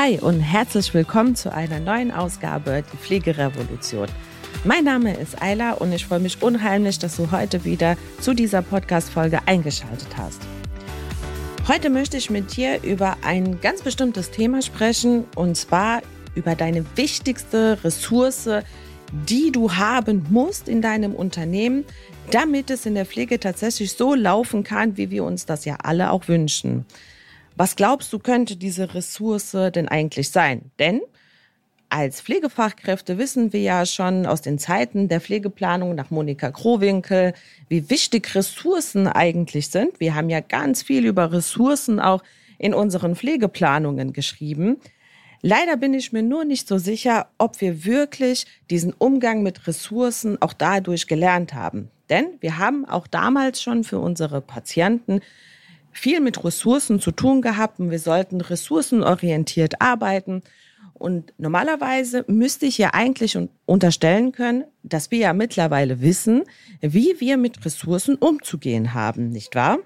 Hi und herzlich willkommen zu einer neuen Ausgabe Die Pflegerevolution. Mein Name ist Ayla und ich freue mich unheimlich, dass du heute wieder zu dieser Podcast-Folge eingeschaltet hast. Heute möchte ich mit dir über ein ganz bestimmtes Thema sprechen und zwar über deine wichtigste Ressource, die du haben musst in deinem Unternehmen, damit es in der Pflege tatsächlich so laufen kann, wie wir uns das ja alle auch wünschen. Was glaubst du, könnte diese Ressource denn eigentlich sein? Denn als Pflegefachkräfte wissen wir ja schon aus den Zeiten der Pflegeplanung nach Monika Krowinkel, wie wichtig Ressourcen eigentlich sind. Wir haben ja ganz viel über Ressourcen auch in unseren Pflegeplanungen geschrieben. Leider bin ich mir nur nicht so sicher, ob wir wirklich diesen Umgang mit Ressourcen auch dadurch gelernt haben. Denn wir haben auch damals schon für unsere Patienten viel mit Ressourcen zu tun gehabt und wir sollten ressourcenorientiert arbeiten. Und normalerweise müsste ich ja eigentlich unterstellen können, dass wir ja mittlerweile wissen, wie wir mit Ressourcen umzugehen haben, nicht wahr?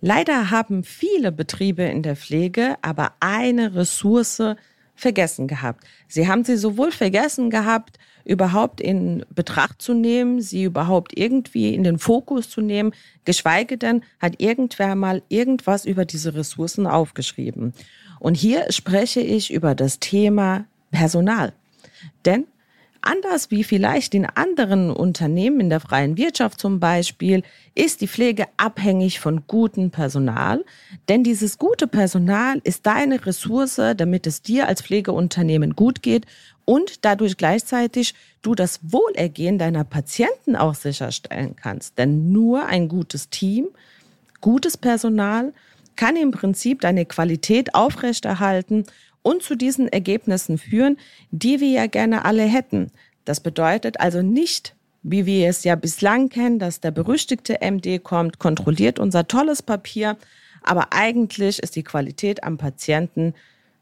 Leider haben viele Betriebe in der Pflege aber eine Ressource vergessen gehabt. Sie haben sie sowohl vergessen gehabt, überhaupt in Betracht zu nehmen, sie überhaupt irgendwie in den Fokus zu nehmen, geschweige denn hat irgendwer mal irgendwas über diese Ressourcen aufgeschrieben. Und hier spreche ich über das Thema Personal. Denn Anders wie vielleicht in anderen Unternehmen in der freien Wirtschaft zum Beispiel, ist die Pflege abhängig von gutem Personal. Denn dieses gute Personal ist deine Ressource, damit es dir als Pflegeunternehmen gut geht und dadurch gleichzeitig du das Wohlergehen deiner Patienten auch sicherstellen kannst. Denn nur ein gutes Team, gutes Personal kann im Prinzip deine Qualität aufrechterhalten und zu diesen Ergebnissen führen, die wir ja gerne alle hätten. Das bedeutet also nicht, wie wir es ja bislang kennen, dass der berüchtigte MD kommt, kontrolliert unser tolles Papier, aber eigentlich ist die Qualität am Patienten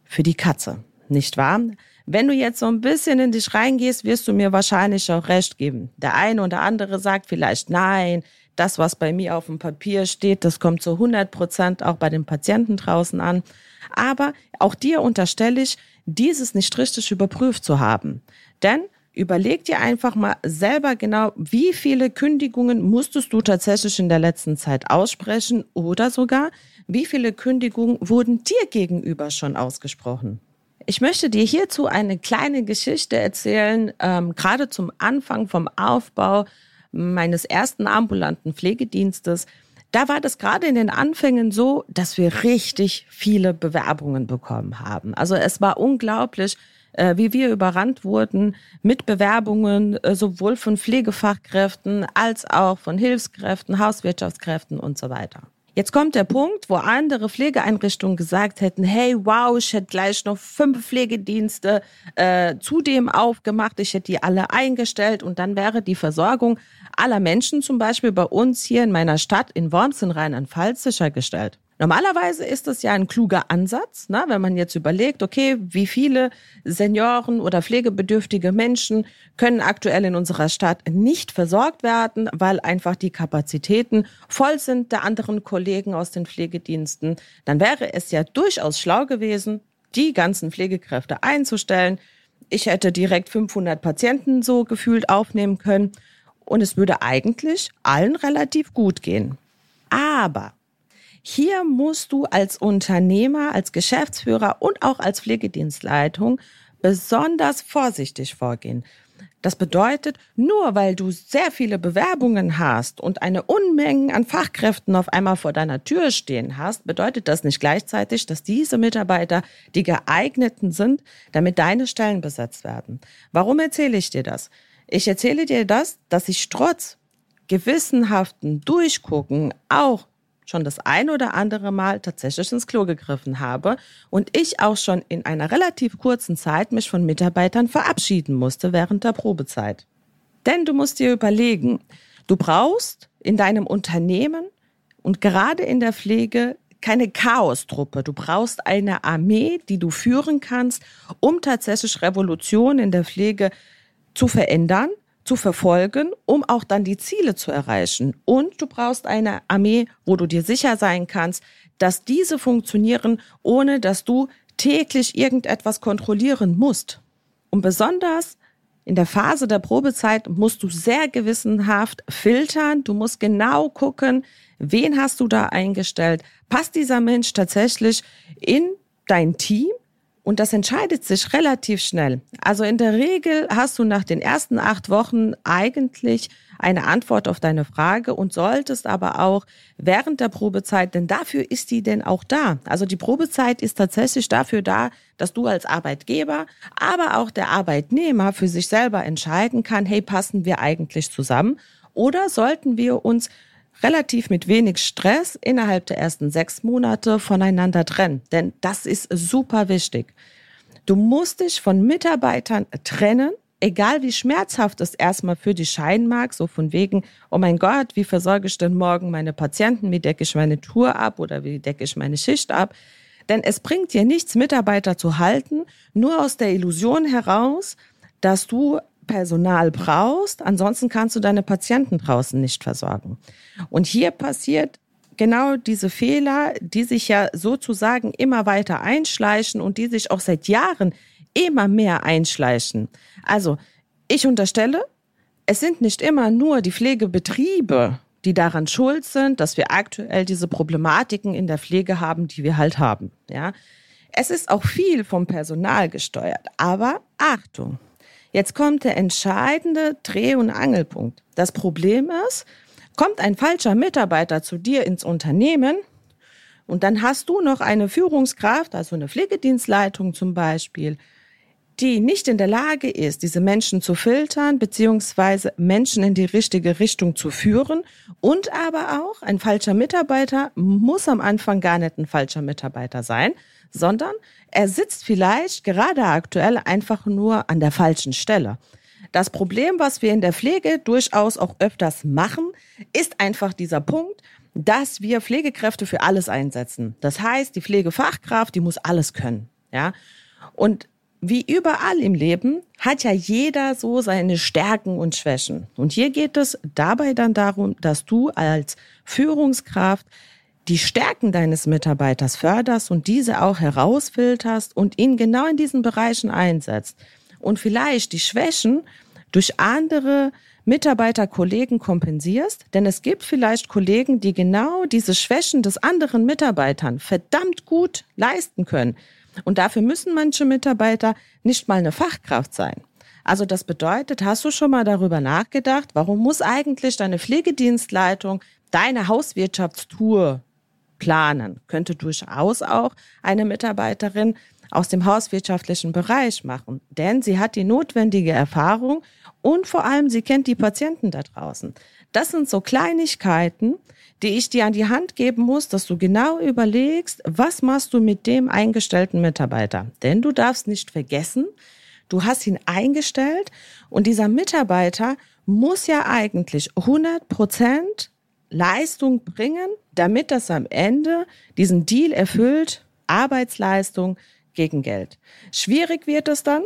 für die Katze, nicht wahr? Wenn du jetzt so ein bisschen in dich reingehst, wirst du mir wahrscheinlich auch recht geben. Der eine oder andere sagt vielleicht nein, das, was bei mir auf dem Papier steht, das kommt zu 100 Prozent auch bei den Patienten draußen an. Aber auch dir unterstelle ich, dieses nicht richtig überprüft zu haben. Denn überleg dir einfach mal selber genau, wie viele Kündigungen musstest du tatsächlich in der letzten Zeit aussprechen oder sogar, wie viele Kündigungen wurden dir gegenüber schon ausgesprochen. Ich möchte dir hierzu eine kleine Geschichte erzählen, ähm, gerade zum Anfang vom Aufbau meines ersten ambulanten Pflegedienstes. Da war das gerade in den Anfängen so, dass wir richtig viele Bewerbungen bekommen haben. Also es war unglaublich, äh, wie wir überrannt wurden mit Bewerbungen äh, sowohl von Pflegefachkräften als auch von Hilfskräften, Hauswirtschaftskräften und so weiter. Jetzt kommt der Punkt, wo andere Pflegeeinrichtungen gesagt hätten, hey, wow, ich hätte gleich noch fünf Pflegedienste äh, zudem aufgemacht, ich hätte die alle eingestellt und dann wäre die Versorgung aller Menschen zum Beispiel bei uns hier in meiner Stadt in Worms in Rheinland-Pfalz sichergestellt. Normalerweise ist das ja ein kluger Ansatz, ne? wenn man jetzt überlegt, okay, wie viele Senioren oder pflegebedürftige Menschen können aktuell in unserer Stadt nicht versorgt werden, weil einfach die Kapazitäten voll sind der anderen Kollegen aus den Pflegediensten. Dann wäre es ja durchaus schlau gewesen, die ganzen Pflegekräfte einzustellen. Ich hätte direkt 500 Patienten so gefühlt aufnehmen können und es würde eigentlich allen relativ gut gehen. Aber hier musst du als Unternehmer, als Geschäftsführer und auch als Pflegedienstleitung besonders vorsichtig vorgehen. Das bedeutet, nur weil du sehr viele Bewerbungen hast und eine Unmenge an Fachkräften auf einmal vor deiner Tür stehen hast, bedeutet das nicht gleichzeitig, dass diese Mitarbeiter die geeigneten sind, damit deine Stellen besetzt werden. Warum erzähle ich dir das? Ich erzähle dir das, dass ich trotz gewissenhaften Durchgucken auch schon das ein oder andere Mal tatsächlich ins Klo gegriffen habe und ich auch schon in einer relativ kurzen Zeit mich von Mitarbeitern verabschieden musste während der Probezeit. Denn du musst dir überlegen, du brauchst in deinem Unternehmen und gerade in der Pflege keine Chaostruppe. Du brauchst eine Armee, die du führen kannst, um tatsächlich Revolution in der Pflege zu verändern zu verfolgen, um auch dann die Ziele zu erreichen. Und du brauchst eine Armee, wo du dir sicher sein kannst, dass diese funktionieren, ohne dass du täglich irgendetwas kontrollieren musst. Und besonders in der Phase der Probezeit musst du sehr gewissenhaft filtern. Du musst genau gucken, wen hast du da eingestellt. Passt dieser Mensch tatsächlich in dein Team? Und das entscheidet sich relativ schnell. Also in der Regel hast du nach den ersten acht Wochen eigentlich eine Antwort auf deine Frage und solltest aber auch während der Probezeit, denn dafür ist die denn auch da. Also die Probezeit ist tatsächlich dafür da, dass du als Arbeitgeber, aber auch der Arbeitnehmer für sich selber entscheiden kann, hey, passen wir eigentlich zusammen oder sollten wir uns relativ mit wenig Stress innerhalb der ersten sechs Monate voneinander trennen. Denn das ist super wichtig. Du musst dich von Mitarbeitern trennen, egal wie schmerzhaft es erstmal für dich scheinen mag, so von wegen, oh mein Gott, wie versorge ich denn morgen meine Patienten, wie decke ich meine Tour ab oder wie decke ich meine Schicht ab. Denn es bringt dir nichts, Mitarbeiter zu halten, nur aus der Illusion heraus, dass du Personal brauchst, ansonsten kannst du deine Patienten draußen nicht versorgen. Und hier passiert genau diese Fehler, die sich ja sozusagen immer weiter einschleichen und die sich auch seit Jahren immer mehr einschleichen. Also, ich unterstelle, es sind nicht immer nur die Pflegebetriebe, die daran schuld sind, dass wir aktuell diese Problematiken in der Pflege haben, die wir halt haben. Ja, es ist auch viel vom Personal gesteuert. Aber Achtung, Jetzt kommt der entscheidende Dreh- und Angelpunkt. Das Problem ist, kommt ein falscher Mitarbeiter zu dir ins Unternehmen und dann hast du noch eine Führungskraft, also eine Pflegedienstleitung zum Beispiel, die nicht in der Lage ist, diese Menschen zu filtern, beziehungsweise Menschen in die richtige Richtung zu führen. Und aber auch ein falscher Mitarbeiter muss am Anfang gar nicht ein falscher Mitarbeiter sein, sondern er sitzt vielleicht gerade aktuell einfach nur an der falschen Stelle. Das Problem, was wir in der Pflege durchaus auch öfters machen, ist einfach dieser Punkt, dass wir Pflegekräfte für alles einsetzen. Das heißt, die Pflegefachkraft, die muss alles können, ja. Und wie überall im Leben hat ja jeder so seine Stärken und Schwächen. Und hier geht es dabei dann darum, dass du als Führungskraft die Stärken deines Mitarbeiters förderst und diese auch herausfilterst und ihn genau in diesen Bereichen einsetzt. Und vielleicht die Schwächen durch andere Mitarbeiter, Kollegen kompensierst, denn es gibt vielleicht Kollegen, die genau diese Schwächen des anderen Mitarbeitern verdammt gut leisten können. Und dafür müssen manche Mitarbeiter nicht mal eine Fachkraft sein. Also das bedeutet, hast du schon mal darüber nachgedacht, warum muss eigentlich deine Pflegedienstleitung deine Hauswirtschaftstour planen. Könnte durchaus auch eine Mitarbeiterin aus dem hauswirtschaftlichen Bereich machen, denn sie hat die notwendige Erfahrung und vor allem sie kennt die Patienten da draußen. Das sind so Kleinigkeiten, die ich dir an die Hand geben muss, dass du genau überlegst, was machst du mit dem eingestellten Mitarbeiter. Denn du darfst nicht vergessen, du hast ihn eingestellt und dieser Mitarbeiter muss ja eigentlich 100 Prozent Leistung bringen, damit das am Ende diesen Deal erfüllt, Arbeitsleistung gegen Geld. Schwierig wird es dann,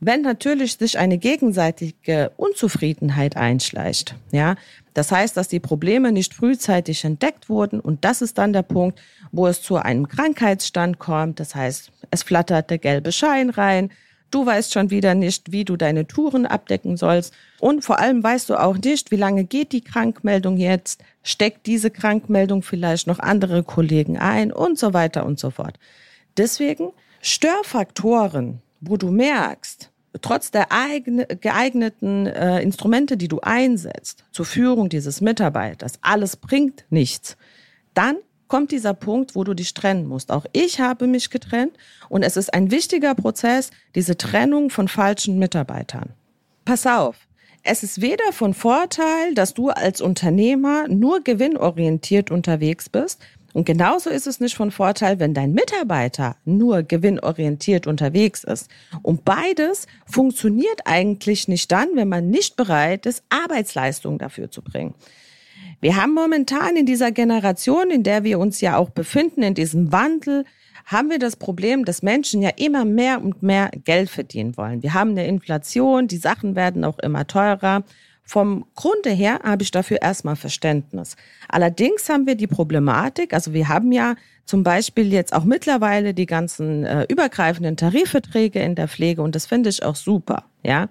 wenn natürlich sich eine gegenseitige Unzufriedenheit einschleicht. Ja, das heißt, dass die Probleme nicht frühzeitig entdeckt wurden und das ist dann der Punkt, wo es zu einem Krankheitsstand kommt. Das heißt, es flattert der gelbe Schein rein, Du weißt schon wieder nicht, wie du deine Touren abdecken sollst. Und vor allem weißt du auch nicht, wie lange geht die Krankmeldung jetzt? Steckt diese Krankmeldung vielleicht noch andere Kollegen ein? Und so weiter und so fort. Deswegen Störfaktoren, wo du merkst, trotz der geeigneten äh, Instrumente, die du einsetzt zur Führung dieses Mitarbeiters, alles bringt nichts, dann kommt dieser Punkt, wo du dich trennen musst. Auch ich habe mich getrennt und es ist ein wichtiger Prozess, diese Trennung von falschen Mitarbeitern. Pass auf. Es ist weder von Vorteil, dass du als Unternehmer nur gewinnorientiert unterwegs bist, und genauso ist es nicht von Vorteil, wenn dein Mitarbeiter nur gewinnorientiert unterwegs ist. Und beides funktioniert eigentlich nicht dann, wenn man nicht bereit ist, Arbeitsleistung dafür zu bringen. Wir haben momentan in dieser Generation, in der wir uns ja auch befinden, in diesem Wandel, haben wir das Problem, dass Menschen ja immer mehr und mehr Geld verdienen wollen. Wir haben eine Inflation, die Sachen werden auch immer teurer. Vom Grunde her habe ich dafür erstmal Verständnis. Allerdings haben wir die Problematik, also wir haben ja zum Beispiel jetzt auch mittlerweile die ganzen äh, übergreifenden Tarifverträge in der Pflege und das finde ich auch super, ja.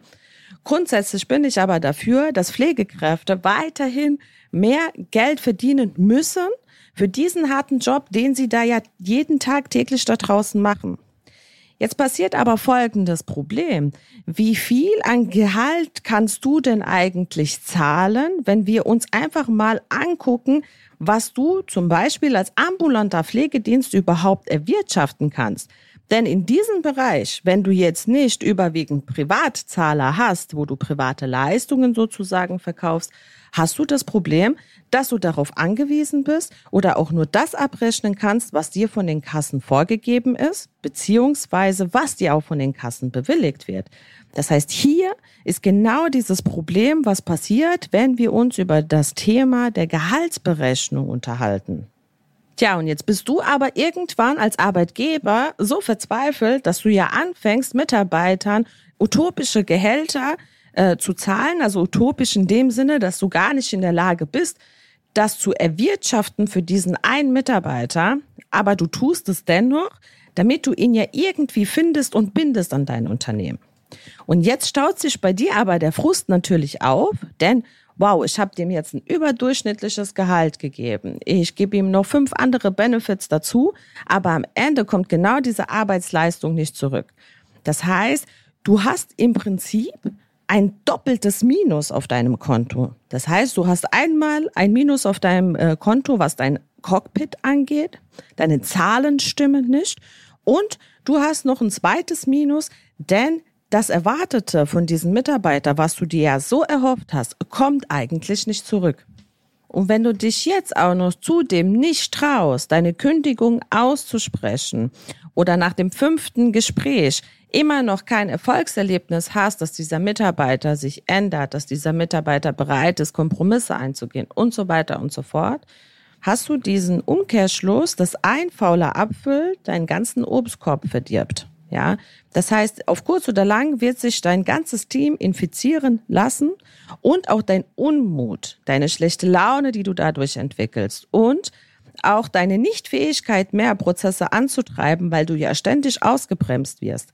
Grundsätzlich bin ich aber dafür, dass Pflegekräfte weiterhin mehr Geld verdienen müssen für diesen harten Job, den sie da ja jeden Tag täglich da draußen machen. Jetzt passiert aber folgendes Problem. Wie viel an Gehalt kannst du denn eigentlich zahlen, wenn wir uns einfach mal angucken, was du zum Beispiel als ambulanter Pflegedienst überhaupt erwirtschaften kannst? Denn in diesem Bereich, wenn du jetzt nicht überwiegend Privatzahler hast, wo du private Leistungen sozusagen verkaufst, hast du das Problem, dass du darauf angewiesen bist oder auch nur das abrechnen kannst, was dir von den Kassen vorgegeben ist, beziehungsweise was dir auch von den Kassen bewilligt wird. Das heißt, hier ist genau dieses Problem, was passiert, wenn wir uns über das Thema der Gehaltsberechnung unterhalten. Tja, und jetzt bist du aber irgendwann als Arbeitgeber so verzweifelt, dass du ja anfängst, Mitarbeitern utopische Gehälter äh, zu zahlen, also utopisch in dem Sinne, dass du gar nicht in der Lage bist, das zu erwirtschaften für diesen einen Mitarbeiter, aber du tust es dennoch, damit du ihn ja irgendwie findest und bindest an dein Unternehmen. Und jetzt staut sich bei dir aber der Frust natürlich auf, denn wow, ich habe dem jetzt ein überdurchschnittliches Gehalt gegeben. Ich gebe ihm noch fünf andere Benefits dazu, aber am Ende kommt genau diese Arbeitsleistung nicht zurück. Das heißt, du hast im Prinzip ein doppeltes Minus auf deinem Konto. Das heißt, du hast einmal ein Minus auf deinem äh, Konto, was dein Cockpit angeht, deine Zahlen stimmen nicht und du hast noch ein zweites Minus, denn das Erwartete von diesem Mitarbeiter, was du dir ja so erhofft hast, kommt eigentlich nicht zurück. Und wenn du dich jetzt auch noch zudem nicht traust, deine Kündigung auszusprechen oder nach dem fünften Gespräch immer noch kein Erfolgserlebnis hast, dass dieser Mitarbeiter sich ändert, dass dieser Mitarbeiter bereit ist, Kompromisse einzugehen und so weiter und so fort, hast du diesen Umkehrschluss, dass ein fauler Apfel deinen ganzen Obstkorb verdirbt. Ja, das heißt, auf kurz oder lang wird sich dein ganzes Team infizieren lassen und auch dein Unmut, deine schlechte Laune, die du dadurch entwickelst und auch deine Nichtfähigkeit, mehr Prozesse anzutreiben, weil du ja ständig ausgebremst wirst.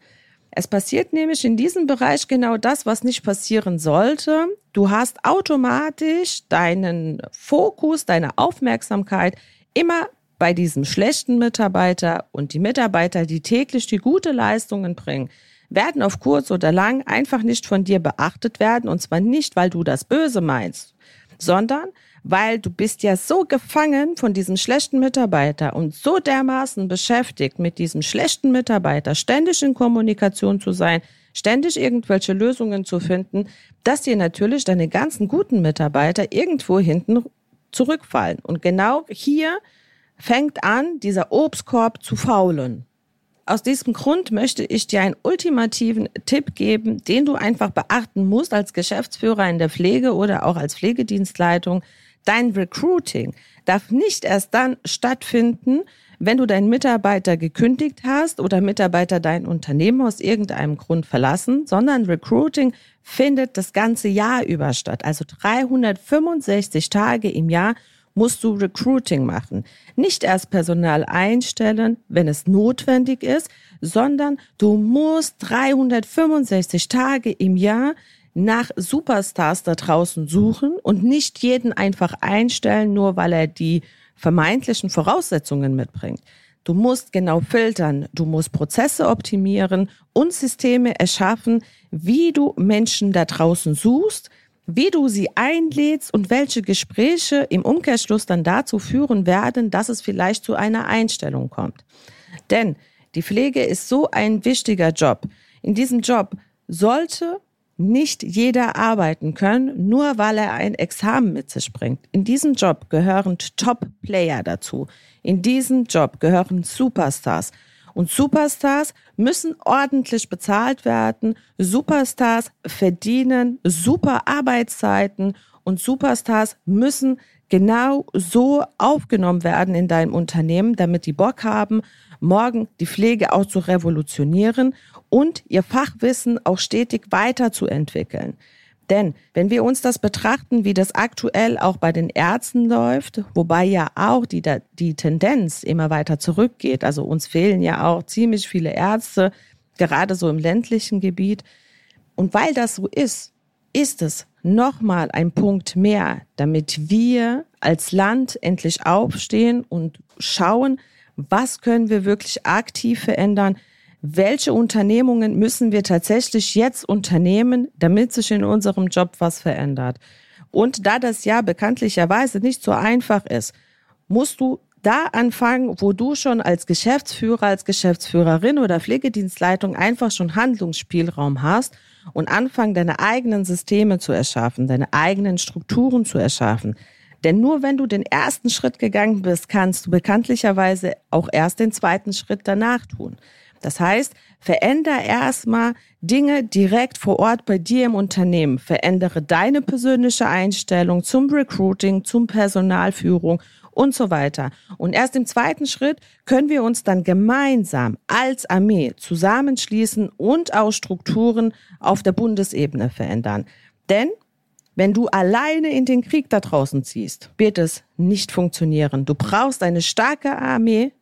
Es passiert nämlich in diesem Bereich genau das, was nicht passieren sollte. Du hast automatisch deinen Fokus, deine Aufmerksamkeit immer bei diesem schlechten Mitarbeiter und die Mitarbeiter, die täglich die gute Leistungen bringen, werden auf kurz oder lang einfach nicht von dir beachtet werden und zwar nicht, weil du das Böse meinst, sondern weil du bist ja so gefangen von diesem schlechten Mitarbeiter und so dermaßen beschäftigt mit diesem schlechten Mitarbeiter, ständig in Kommunikation zu sein, ständig irgendwelche Lösungen zu finden, dass dir natürlich deine ganzen guten Mitarbeiter irgendwo hinten zurückfallen. Und genau hier fängt an, dieser Obstkorb zu faulen. Aus diesem Grund möchte ich dir einen ultimativen Tipp geben, den du einfach beachten musst als Geschäftsführer in der Pflege oder auch als Pflegedienstleitung, Dein Recruiting darf nicht erst dann stattfinden, wenn du deinen Mitarbeiter gekündigt hast oder Mitarbeiter dein Unternehmen aus irgendeinem Grund verlassen, sondern Recruiting findet das ganze Jahr über statt. Also 365 Tage im Jahr musst du Recruiting machen. Nicht erst Personal einstellen, wenn es notwendig ist, sondern du musst 365 Tage im Jahr nach Superstars da draußen suchen und nicht jeden einfach einstellen, nur weil er die vermeintlichen Voraussetzungen mitbringt. Du musst genau filtern, du musst Prozesse optimieren und Systeme erschaffen, wie du Menschen da draußen suchst, wie du sie einlädst und welche Gespräche im Umkehrschluss dann dazu führen werden, dass es vielleicht zu einer Einstellung kommt. Denn die Pflege ist so ein wichtiger Job. In diesem Job sollte nicht jeder arbeiten können, nur weil er ein Examen mit sich bringt. In diesem Job gehören Top-Player dazu. In diesem Job gehören Superstars. Und Superstars müssen ordentlich bezahlt werden. Superstars verdienen super Arbeitszeiten und Superstars müssen genau so aufgenommen werden in deinem Unternehmen, damit die Bock haben, morgen die Pflege auch zu revolutionieren und ihr Fachwissen auch stetig weiterzuentwickeln. Denn wenn wir uns das betrachten, wie das aktuell auch bei den Ärzten läuft, wobei ja auch die, die Tendenz immer weiter zurückgeht, also uns fehlen ja auch ziemlich viele Ärzte, gerade so im ländlichen Gebiet. Und weil das so ist, ist es nochmal ein Punkt mehr, damit wir als Land endlich aufstehen und schauen, was können wir wirklich aktiv verändern, welche Unternehmungen müssen wir tatsächlich jetzt unternehmen, damit sich in unserem Job was verändert. Und da das ja bekanntlicherweise nicht so einfach ist, musst du da anfangen, wo du schon als Geschäftsführer, als Geschäftsführerin oder Pflegedienstleitung einfach schon Handlungsspielraum hast und anfangen, deine eigenen Systeme zu erschaffen, deine eigenen Strukturen zu erschaffen. Denn nur wenn du den ersten Schritt gegangen bist, kannst du bekanntlicherweise auch erst den zweiten Schritt danach tun. Das heißt, veränder erstmal Dinge direkt vor Ort bei dir im Unternehmen. Verändere deine persönliche Einstellung zum Recruiting, zum Personalführung und so weiter. Und erst im zweiten Schritt können wir uns dann gemeinsam als Armee zusammenschließen und auch Strukturen auf der Bundesebene verändern. Denn wenn du alleine in den Krieg da draußen ziehst, wird es nicht funktionieren. Du brauchst eine starke Armee,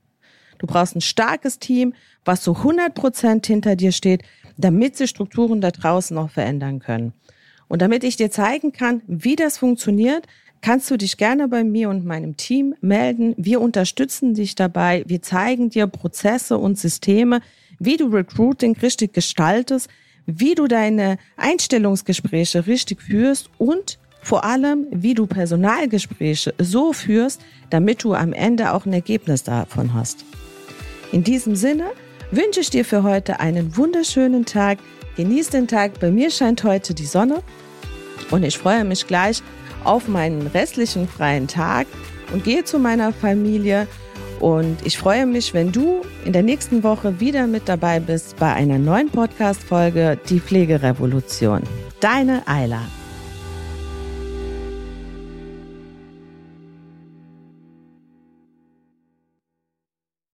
du brauchst ein starkes Team, was zu 100 Prozent hinter dir steht, damit sich Strukturen da draußen auch verändern können. Und damit ich dir zeigen kann, wie das funktioniert, kannst du dich gerne bei mir und meinem Team melden. Wir unterstützen dich dabei. Wir zeigen dir Prozesse und Systeme, wie du Recruiting richtig gestaltest, wie du deine Einstellungsgespräche richtig führst und vor allem, wie du Personalgespräche so führst, damit du am Ende auch ein Ergebnis davon hast. In diesem Sinne wünsche ich dir für heute einen wunderschönen Tag. Genieß den Tag. Bei mir scheint heute die Sonne und ich freue mich gleich auf meinen restlichen freien Tag und gehe zu meiner Familie. Und ich freue mich, wenn du in der nächsten Woche wieder mit dabei bist bei einer neuen Podcast-Folge Die Pflegerevolution. Deine Ayla.